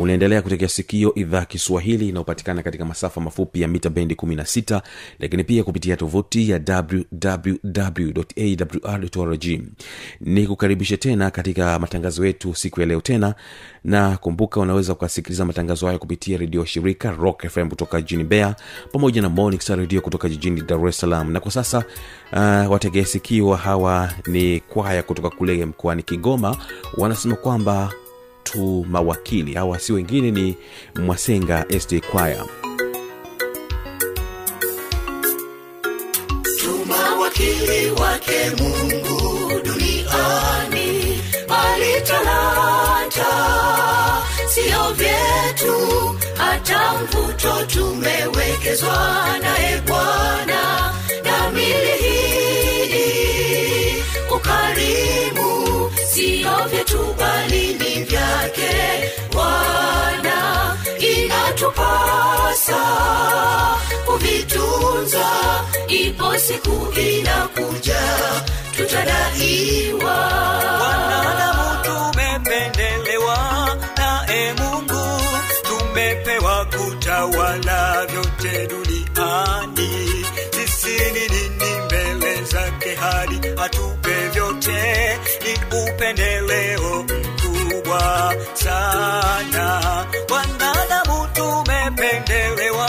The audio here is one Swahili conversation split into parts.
unaendelea kutekea sikio idhaa kiswahili inayopatikana katika masafa mafupi ya mita bendi 16 lakini pia kupitia tovuti ya wwwawrrg ni kukaribishe tena katika matangazo yetu siku ya leo tena na kumbuka unaweza ukasikiliza matangazo hayo kupitia redio shirika rock fm kutoka jijini bea pamoja na monix redio kutoka jijini dar es salaam. Na kwa sasa uh, wategea sikio hawa ni kwaya kutoka kule mkoani kigoma wanasema kwamba tu mawakili. Hawa si wengine ni mwasenga sd kwaya. Wakili wake mungu duniani bali talanta vyetu hata mvuto tumewekezwa naye bwana. Na mili ni bwana inatupasa kuvitunza ipo siku inakuja tutadaiwa. Wanadamu tumependelewa naye mungu tumepewa kutawala vyote duniani. Sisi ni nini mbele zake hadi atupe vyote? Ni upendeleo mkubwa sana. Wanadamu tumependelewa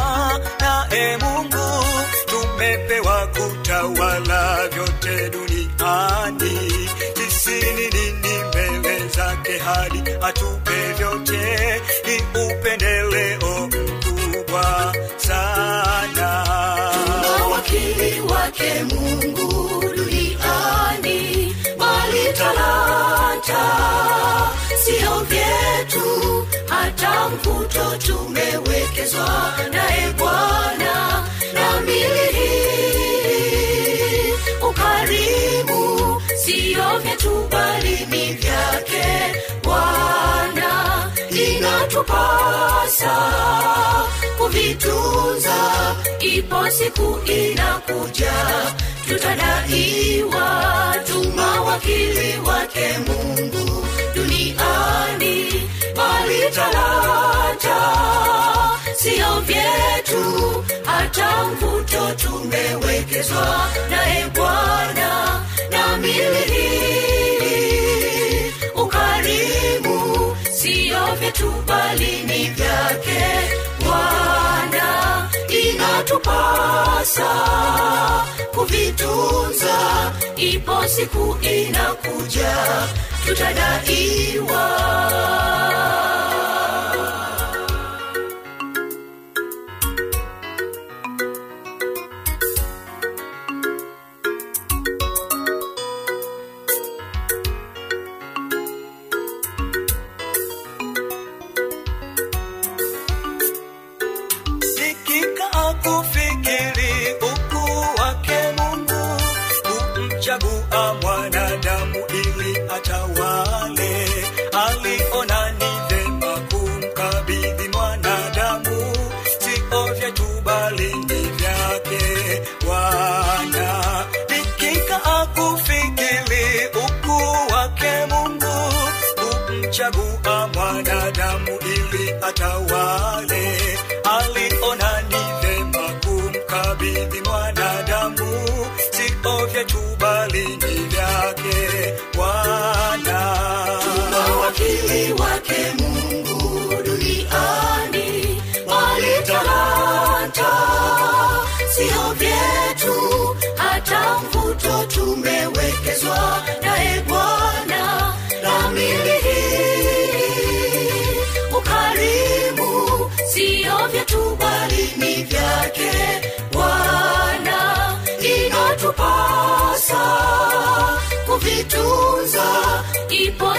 naye mungu tumepewa kutawala vyote duniani. Sisi ni nini mbele zake hali atupe tumewekezwa naye bwana na mili hii ukarimu siyo vyetu bali ni vyake bwana inatupasa. Kuvitunza ipo siku inakuja. Tutadaiwa tuma wakili wake mungu duniani bali talanta sio vyetu hata mvuto tumewekezwa naye bwana. Na mili ukarimu siyo vyetu bali ni vyake. Bwana inatupasa kuvitunza ipo siku inakuja tutadaiwa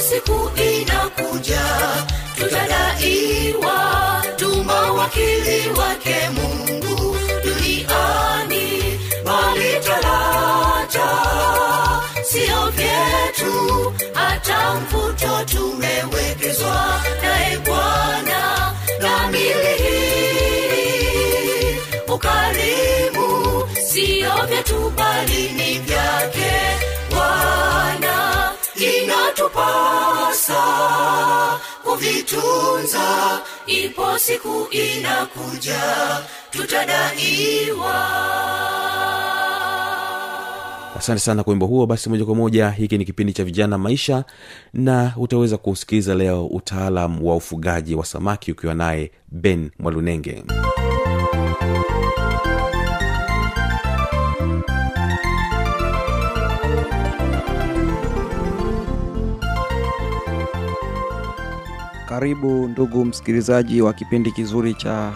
siku inakuja. Tutadaiwa tuma wakili wake mungu. Duniani bali talanta sio vyetu hata mvuto tumewekezwa naye bwana. Kamili ukarimu sio vyetu bali ni vyake inatupasa kuvitunza. Ipo siku inakuja tutadaiwa. Asante sana kwa wimbo huo. Basi moja kwa moja hiki ni kipindi cha vijana maisha na utaweza kusikiliza leo utaalam wa ufugaji wa samaki ukiwa naye ben mwalunenge Karibu ndugu msikilizaji wa kipindi kizuri cha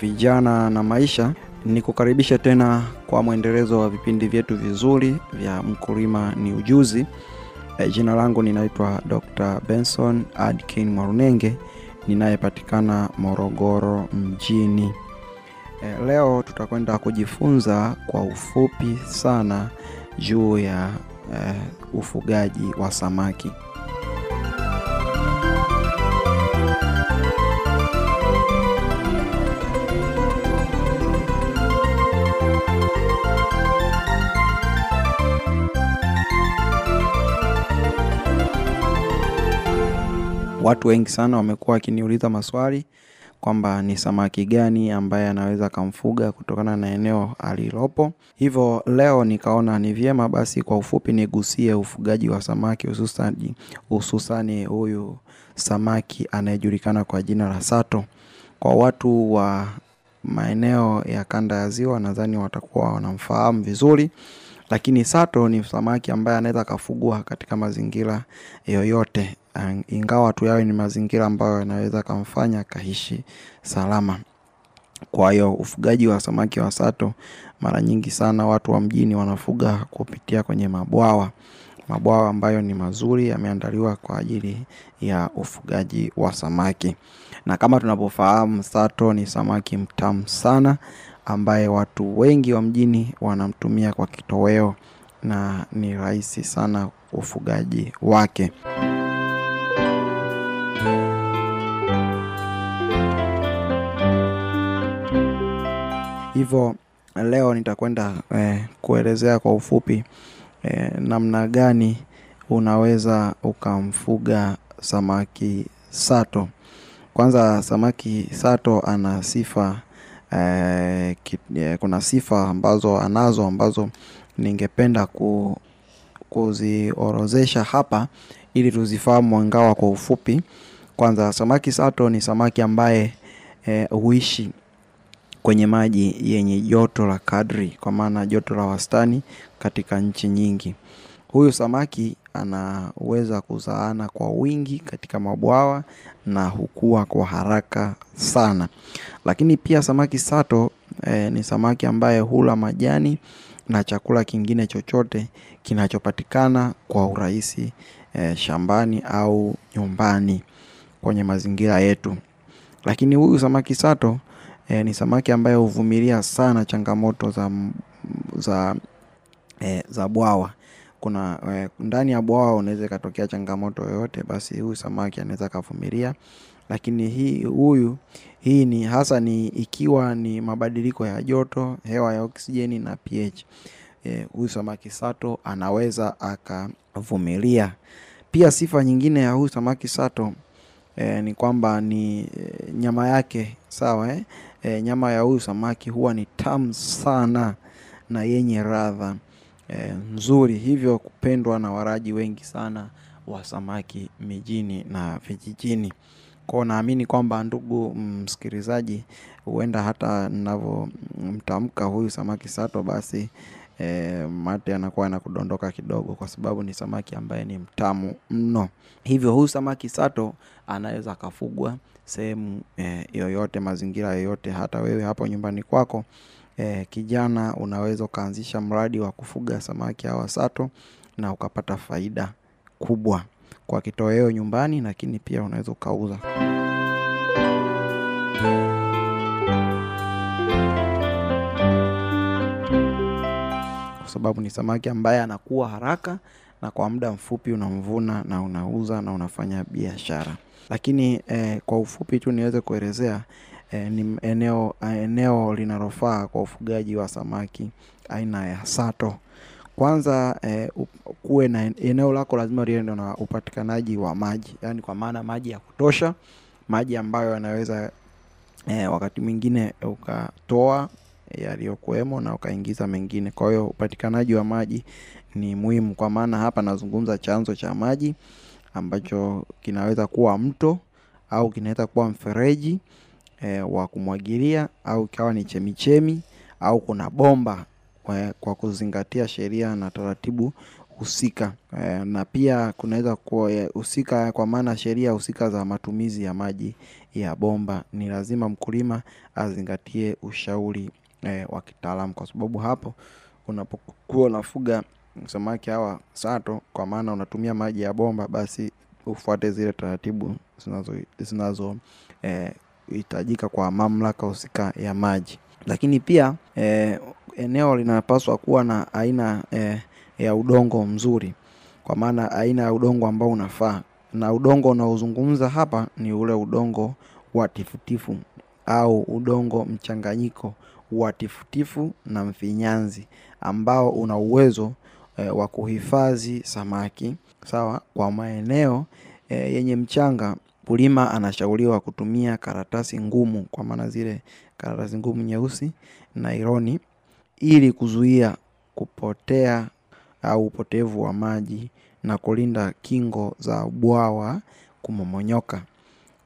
vijana na maisha. Nikukaribisha tena kwa mwendelezo wa vipindi vyetu vizuri vya mkulima ni ujuzi. E, jina langu ninaitwa Dr. Benson Adkin Mwarunenge ninayepatikana Morogoro mjini. E, leo tutakwenda kujifunza kwa ufupi sana juu ya e, ufugaji wa samaki. Watu wengi sana wamekuwa wakiniuliza maswali kwamba ni samaki gani ambaye anaweza akamfuga kutokana na eneo alilopo. Hivyo leo nikaona ni vyema basi kwa ufupi nigusie ufugaji wa samaki hususani hususani huyu samaki anayejulikana kwa jina la sato. Kwa watu wa maeneo ya kanda ya ziwa nadhani watakuwa wanamfahamu vizuri lakini sato ni samaki ambaye anaweza akafugwa katika mazingira yoyote ingawa tu yawe ni mazingira ambayo yanaweza kamfanya akaishi salama. Kwa hiyo ufugaji wa samaki wa sato mara nyingi sana watu wa mjini wanafuga kupitia kwenye mabwawa. Mabwawa ambayo ni mazuri yameandaliwa kwa ajili ya ufugaji wa samaki. Na kama tunavyofahamu sato ni samaki mtamu sana ambaye watu wengi wa mjini wanamtumia kwa kitoweo na ni rahisi sana ufugaji wake hivyo leo nitakwenda eh, kuelezea kwa ufupi eh, namna gani unaweza ukamfuga samaki sato. Kwanza samaki sato ana sifa eh, eh, kuna sifa ambazo anazo ambazo ningependa ku, kuziorozesha hapa ili tuzifahamu angawa kwa ufupi. Kwanza samaki sato ni samaki ambaye eh, huishi kwenye maji yenye joto la kadri kwa maana joto la wastani katika nchi nyingi. Huyu samaki anaweza kuzaana kwa wingi katika mabwawa na hukua kwa haraka sana. Lakini pia samaki sato eh, ni samaki ambaye hula majani na chakula kingine chochote kinachopatikana kwa urahisi eh, shambani au nyumbani kwenye mazingira yetu. Lakini huyu samaki sato eh, ni samaki ambaye huvumilia sana changamoto za, za, e, za bwawa. Kuna e, ndani ya bwawa unaweza ikatokea changamoto yoyote basi huyu samaki anaweza akavumilia. Lakini hii huyu hii ni hasa ni ikiwa ni mabadiliko ya joto hewa ya oksijeni na ph. Huyu huyu samaki sato anaweza akavumilia. Pia sifa nyingine ya huyu samaki sato e, ni kwamba ni e, nyama yake sawa eh? Eh, nyama ya huyu samaki huwa ni tamu sana na yenye radha e, nzuri hivyo kupendwa na waraji wengi sana wa samaki mijini na vijijini. Kwao naamini kwamba ndugu msikilizaji huenda hata ninavyomtamka huyu samaki sato basi e, mate anakuwa anakudondoka kidogo kwa sababu ni samaki ambaye ni mtamu mno. Hivyo huyu samaki sato anaweza akafugwa sehemu e, yoyote mazingira yoyote. Hata wewe hapo nyumbani kwako e, kijana unaweza ukaanzisha mradi wa kufuga samaki hawa sato na ukapata faida kubwa kwa kitoweo nyumbani lakini pia unaweza ukauza kwa sababu ni samaki ambaye anakuwa haraka na kwa muda mfupi unamvuna na unauza na unafanya biashara. Lakini eh, kwa ufupi tu niweze kuelezea eh, ni eneo eneo linalofaa kwa ufugaji wa samaki aina ya sato. Kwanza eh, kuwe na eneo lako lazima liende na upatikanaji wa maji. Yaani kwa maana maji ya kutosha maji ambayo yanaweza eh, wakati mwingine ukatoa yaliyokuwemo na ukaingiza mengine. Kwa hiyo upatikanaji wa maji ni muhimu. Kwa maana hapa nazungumza chanzo cha maji ambacho kinaweza kuwa mto au kinaweza kuwa mfereji e, wa kumwagilia au ikawa ni chemichemi au kuna bomba kwa, kwa kuzingatia sheria na taratibu husika. E, na pia kunaweza eh, husika kwa maana sheria husika za matumizi ya maji ya bomba. Ni lazima mkulima azingatie ushauri e, wa kitaalamu. Kwa sababu hapo unapokuwa unafuga samaki hawa sato kwa maana unatumia maji ya bomba basi ufuate zile taratibu zinazo zinazo eh, kwa mamlaka husika ya maji. Lakini pia eh, eneo linapaswa kuwa na aina eh, ya udongo mzuri. Kwa maana aina ya udongo ambao unafaa. Na udongo unaozungumza hapa ni ule udongo wa tifutifu au udongo mchanganyiko wa tifutifu na mfinyanzi ambao una uwezo e, wa kuhifadhi samaki sawa kwa maeneo e, yenye mchanga. Mkulima anashauriwa kutumia karatasi ngumu kwa maana zile karatasi ngumu nyeusi naironi ili kuzuia kupotea au upotevu wa maji na kulinda kingo za bwawa kumomonyoka.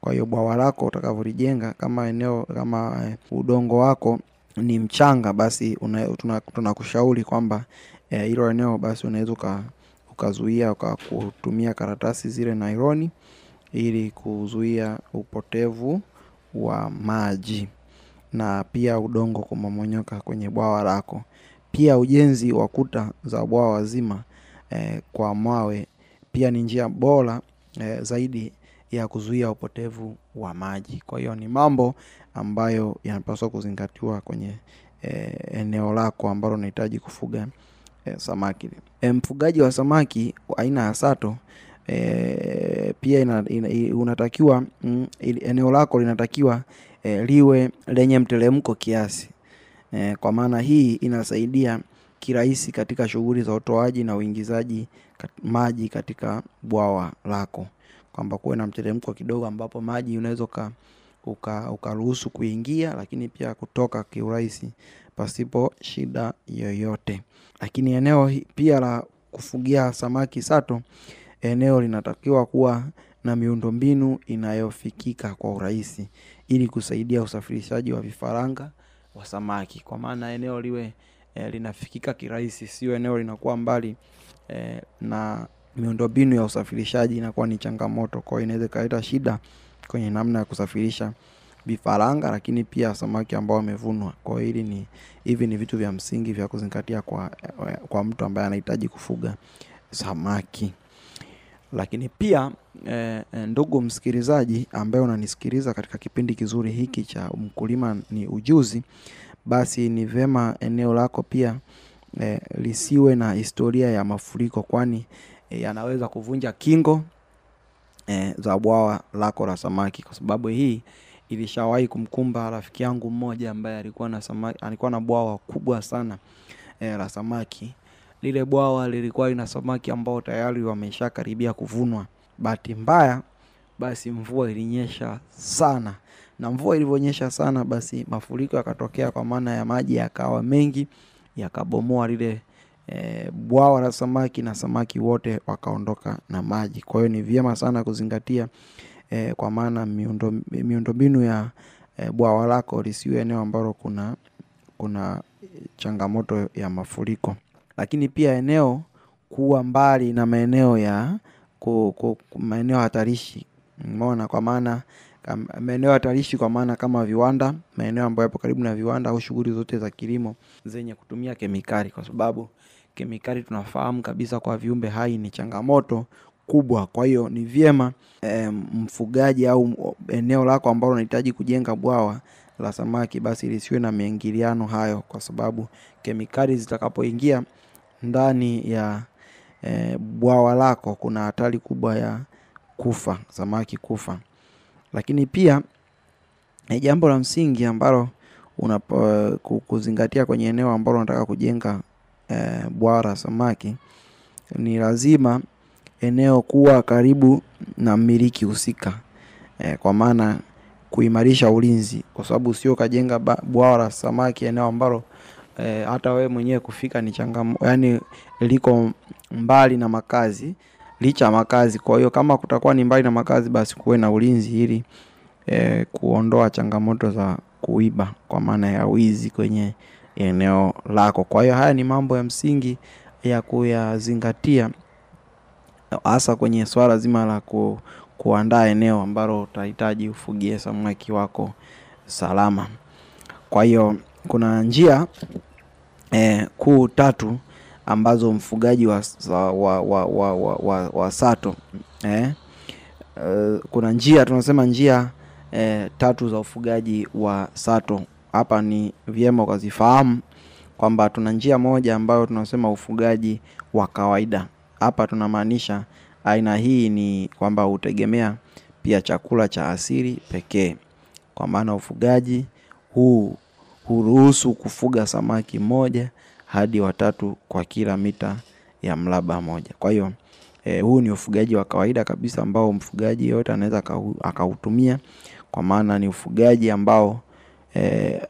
Kwa hiyo bwawa lako utakavyolijenga kama eneo kama eh, udongo wako ni mchanga basi una- tuna- tunakushauri kwamba eh, hilo eneo basi unaweza uka- ukazuia uka kutumia karatasi zile naironi ili kuzuia upotevu wa maji na pia udongo kumomonyoka kwenye bwawa lako. Pia ujenzi wa kuta za bwawa zima eh, kwa mawe pia ni njia bora eh, zaidi ya kuzuia upotevu wa maji. Kwa hiyo ni mambo ambayo yanapaswa kuzingatiwa kwenye e, eneo lako ambalo unahitaji kufuga e, samaki. E, mfugaji wa samaki aina ya sato e, pia ina, ina, unatakiwa mm, eneo lako linatakiwa e, liwe lenye mteremko kiasi. E, kwa maana hii inasaidia kirahisi katika shughuli za utoaji na uingizaji kat, maji katika bwawa lako kwamba kuwe na mteremko kidogo ambapo maji unaweza ukaruhusu uka- kuingia lakini pia kutoka kiurahisi pasipo shida yoyote. Lakini eneo pia la kufugia samaki sato eneo linatakiwa kuwa na miundombinu inayofikika kwa urahisi ili kusaidia usafirishaji wa vifaranga wa samaki. Kwa maana eneo liwe e, linafikika kirahisi sio eneo linakuwa mbali e, na miundombinu ya usafirishaji inakuwa ni changamoto. Kwa inaweza ikaleta shida kwenye namna ya kusafirisha vifaranga lakini pia samaki ambao wamevunwa. Kwa hiyo hili ni hivi ni vitu vya msingi vya kuzingatia kwa, kwa mtu ambaye anahitaji kufuga samaki. Lakini pia eh, ndugu msikilizaji ambaye unanisikiliza katika kipindi kizuri hiki cha mkulima ni ujuzi basi ni vema eneo lako pia e, lisiwe na historia ya mafuriko kwani yanaweza kuvunja kingo e, za bwawa lako la samaki. Kwa sababu hii ilishawahi kumkumba rafiki yangu mmoja ambaye alikuwa na samaki, alikuwa na bwawa kubwa sana e, la samaki. Lile bwawa lilikuwa lina samaki ambao tayari wameshakaribia kuvunwa. Bahati mbaya basi mvua ilinyesha sana. Na mvua ilivyonyesha sana basi mafuriko yakatokea kwa maana ya maji yakawa mengi yakabomoa lile e, bwawa la samaki na samaki wote wakaondoka na maji. Kwa hiyo ni vyema sana kuzingatia e, kwa maana miundo miundombinu ya e, bwawa lako lisiwe eneo ambalo kuna kuna changamoto ya mafuriko. Lakini pia eneo kuwa mbali na maeneo ya ku, ku, maeneo hatarishi. Umeona kwa maana maeneo hatarishi kwa maana kama viwanda maeneo ambayo yapo karibu na viwanda au shughuli zote za kilimo zenye kutumia kemikali kwa sababu kemikali tunafahamu kabisa kwa viumbe hai ni changamoto kubwa. Kwa hiyo ni vyema e, mfugaji au eneo lako ambalo unahitaji kujenga bwawa la samaki basi lisiwe na miingiliano hayo kwa sababu kemikali zitakapoingia ndani ya e, bwawa lako kuna hatari kubwa ya kufa samaki kufa lakini pia ni jambo la msingi ambalo unapo ku- kuzingatia kwenye eneo ambalo unataka kujenga e, bwawa la samaki ni lazima eneo kuwa karibu na mmiliki husika e, kwa maana kuimarisha ulinzi. Kwa sababu sio ukajenga bwawa la samaki eneo ambalo e, hata wewe mwenyewe kufika ni changamo yani liko mbali na makazi licha ya makazi. Kwa hiyo kama kutakuwa ni mbali na makazi basi kuwe na ulinzi ili e, kuondoa changamoto za kuiba kwa maana ya wizi kwenye eneo lako. Kwa hiyo haya ni mambo ya msingi ya kuyazingatia hasa kwenye swala zima la ku, kuandaa eneo ambalo utahitaji ufugie samaki wako salama. Kwa hiyo kuna njia eh, kuu tatu ambazo mfugaji wa, wa, wa, wa, wa, wa, sato eh, uh, kuna njia tunasema njia eh, tatu za ufugaji wa sato. Hapa ni vyema ukazifahamu kwamba tuna njia moja ambayo tunasema ufugaji wa kawaida. Hapa tunamaanisha aina hii ni kwamba hutegemea pia chakula cha asili pekee. Kwa maana ufugaji huu huruhusu kufuga samaki moja hadi watatu kwa kila mita ya mraba moja. Kwa hiyo e, huu ni ufugaji wa kawaida kabisa ambao mfugaji yote anaweza akau- akautumia. Kwa maana ni ufugaji ambao e,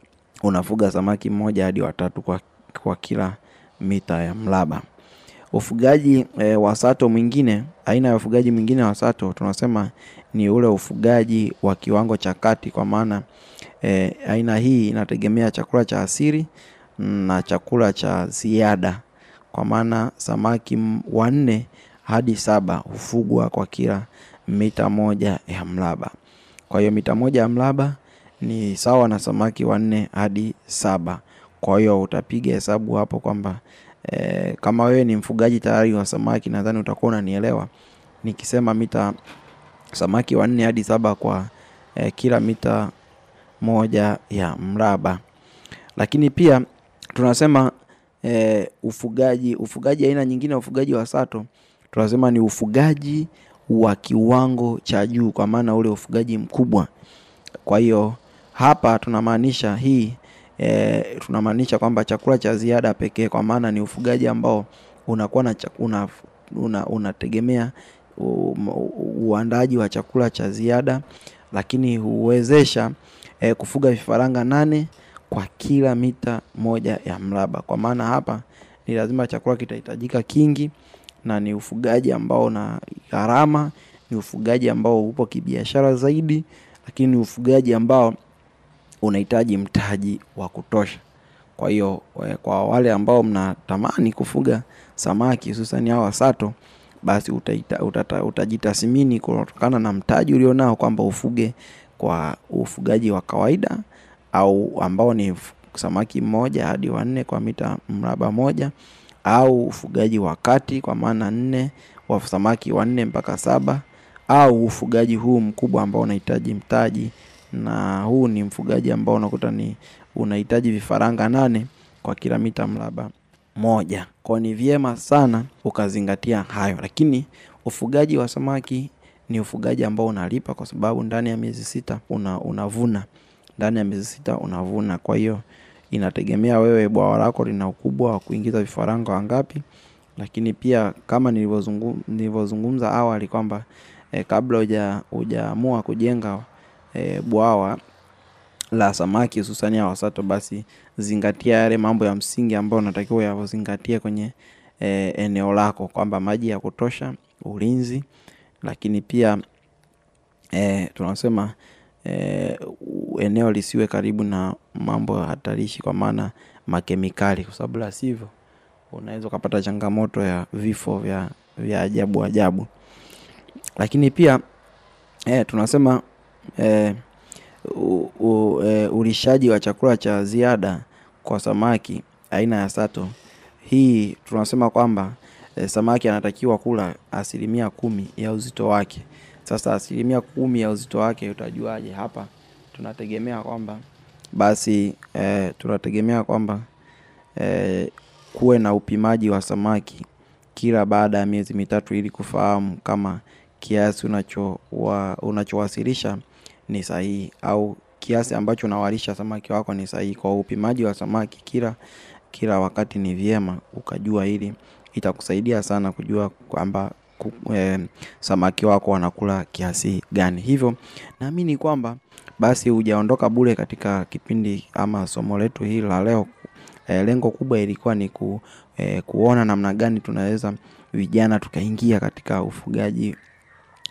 unafuga samaki mmoja hadi watatu kwa, kwa kila mita ya mraba ufugaji e, wa sato mwingine aina ya ufugaji mwingine wa sato tunasema ni ule ufugaji wa kiwango cha kati. Kwa maana e, aina hii inategemea chakula cha asili na chakula cha ziada. Kwa maana samaki wanne hadi saba hufugwa kwa kila mita moja ya mraba. Kwa hiyo mita moja ya mraba ni sawa na samaki wanne hadi saba. Kwa hiyo utapiga hesabu hapo kwamba e, kama wewe ni mfugaji tayari wa samaki nadhani utakuwa unanielewa. Nikisema mita samaki wanne hadi saba kwa e, kila mita moja ya mraba. Lakini pia tunasema e, ufugaji ufugaji aina nyingine ya ufugaji wa sato tunasema ni ufugaji wa kiwango cha juu kwa maana ule ufugaji mkubwa. Kwa hiyo hapa tunamaanisha hii e, tunamaanisha kwamba chakula cha ziada pekee kwa maana ni ufugaji ambao unakuwa na una, una, unategemea uandaji wa chakula cha ziada lakini huwezesha e, kufuga vifaranga nane kwa kila mita moja ya mraba. Kwa maana hapa ni lazima chakula kitahitajika kingi na ni ufugaji ambao una gharama ni ufugaji ambao upo kibiashara zaidi lakini ni ufugaji ambao unahitaji mtaji wa kutosha. Kwa hiyo eh, kwa wale ambao mnatamani kufuga samaki hususani hawa sato, basi utajitathmini kutokana na mtaji ulionao kwamba ufuge kwa ufugaji wa kawaida au ambao ni samaki mmoja hadi wanne kwa mita mraba moja au ufugaji wa kati kwa maana nne wa samaki wanne mpaka saba au ufugaji huu mkubwa ambao unahitaji mtaji na huu ni mfugaji ambao unakuta ni unahitaji vifaranga nane kwa kila mita mraba moja. Kwao ni vyema sana ukazingatia hayo lakini ufugaji wa samaki ni ufugaji ambao unalipa kwa sababu ndani ya miezi sita una, unavuna ndani ya miezi sita unavuna. Kwa hiyo inategemea wewe bwawa lako lina ukubwa wa kuingiza vifaranga wangapi. Lakini pia kama nilivyozungumza awali kwamba e, kabla hujaamua kujenga e, bwawa la samaki hususani ya wasato basi zingatia yale mambo ya msingi ambayo unatakiwa yazingatie kwenye e, eneo lako. Kwamba maji ya kutosha ulinzi lakini pia e, tunasema e, eneo lisiwe karibu na mambo hatarishi kwa maana makemikali kwa sababu la sivyo unaweza ukapata changamoto ya vifo vya, vya ajabu ajabu. Lakini pia eh, tunasema eh, u, u, e, ulishaji wa chakula cha ziada kwa samaki aina ya sato. Hii tunasema kwamba e, samaki anatakiwa kula asilimia kumi ya uzito wake. Sasa asilimia kumi ya uzito wake utajuaje hapa tunategemea kwamba basi e, tunategemea kwamba e, kuwe na upimaji wa samaki kila baada ya miezi mitatu ili kufahamu kama kiasi unacho wa, unachowasilisha ni sahihi au kiasi ambacho unawalisha samaki wako ni sahihi. Kwa upimaji wa samaki kila kila wakati ni vyema ukajua hili itakusaidia sana kujua kwamba ku, e, samaki wako wanakula kiasi gani. Hivyo naamini kwamba basi hujaondoka bure katika kipindi ama somo letu hili la leo. E, lengo kubwa ilikuwa ni ku, e, kuona namna gani tunaweza vijana tukaingia katika ufugaji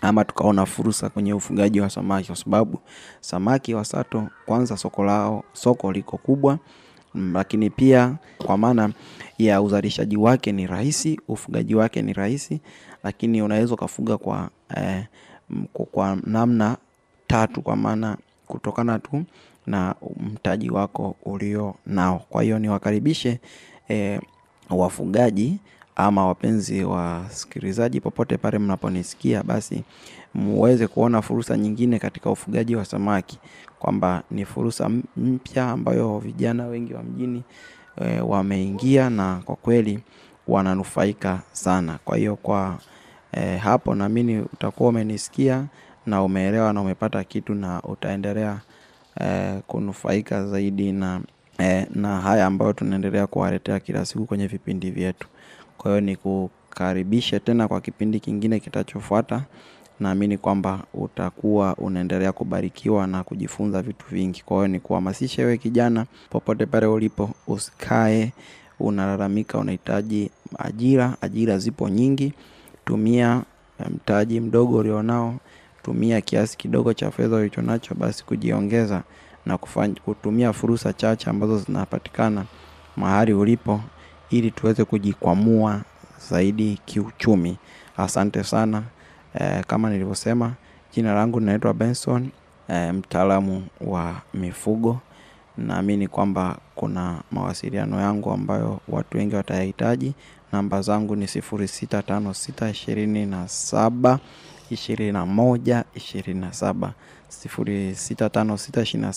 ama tukaona fursa kwenye ufugaji wa samaki kwa sababu samaki wa sato kwanza soko lao soko liko kubwa mm, lakini pia kwa maana ya uzalishaji wake ni rahisi ufugaji wake ni rahisi lakini unaweza ukafuga kwa, eh, kwa, kwa namna tatu kwa maana kutokana tu na mtaji wako ulio nao. Kwa hiyo niwakaribishe e, wafugaji ama wapenzi wasikilizaji popote pale mnaponisikia basi muweze kuona fursa nyingine katika ufugaji wa samaki kwamba ni fursa mpya ambayo vijana wengi wa mjini e, wameingia na kwa kweli wananufaika sana. Kwa hiyo kwa e, hapo naamini utakuwa umenisikia na umeelewa na umepata kitu na utaendelea eh, kunufaika zaidi na eh, na haya ambayo tunaendelea kuwaletea kila siku kwenye vipindi vyetu. Kwa hiyo ni kukaribishe tena kwa kipindi kingine kitachofuata. Naamini kwamba utakuwa unaendelea kubarikiwa na kujifunza vitu vingi. Kwa hiyo nikuhamasishe wewe kijana popote pale ulipo usikae unalalamika unahitaji ajira. Ajira zipo nyingi. Tumia eh, mtaji mdogo ulionao tumia kiasi kidogo cha fedha ulichonacho basi kujiongeza na kufanya, kutumia fursa chache ambazo zinapatikana mahali ulipo ili tuweze kujikwamua zaidi kiuchumi. Asante sana. E, kama nilivyosema jina langu linaitwa benson e, mtaalamu wa mifugo. Naamini kwamba kuna mawasiliano yangu ambayo watu wengi watayahitaji. Namba zangu ni sifuri sita tano sita ishirini na saba ishirini moja ishirini saba sifuri sita tano sita ishirini na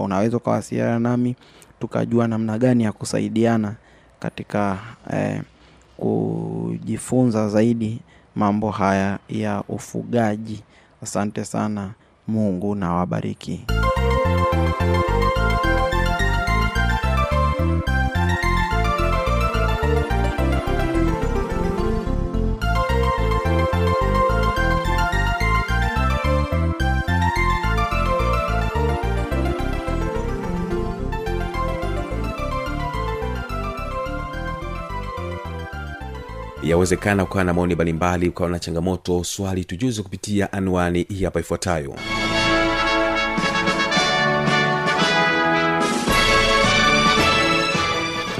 unaweza ukawasiliana nami tukajua namna gani ya kusaidiana katika eh, kujifunza zaidi mambo haya ya ufugaji. Asante sana mungu na wabariki yawezekana ukawa na maoni mbalimbali ukawa na changamoto swali tujuze kupitia anwani hii hapa ifuatayo.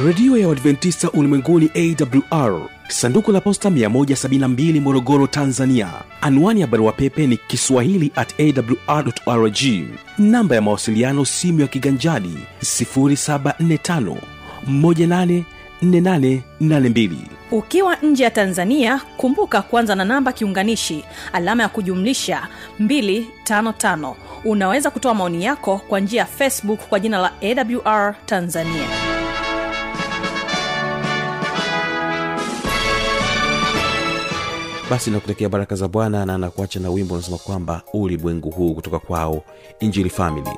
Redio ya uadventista ulimwenguni awr sanduku la posta 172 morogoro tanzania. Anwani ya barua pepe ni kiswahili at awrrg namba ya mawasiliano simu ya kiganjadi 745 184882 ukiwa nje ya tanzania kumbuka kuanza na namba kiunganishi alama ya kujumlisha 255 unaweza kutoa maoni yako kwa njia ya facebook kwa jina la awr tanzania. Basi nakutekea baraka za bwana na nakuacha na wimbo unasema kwamba ulimwengu huu kutoka kwao injili family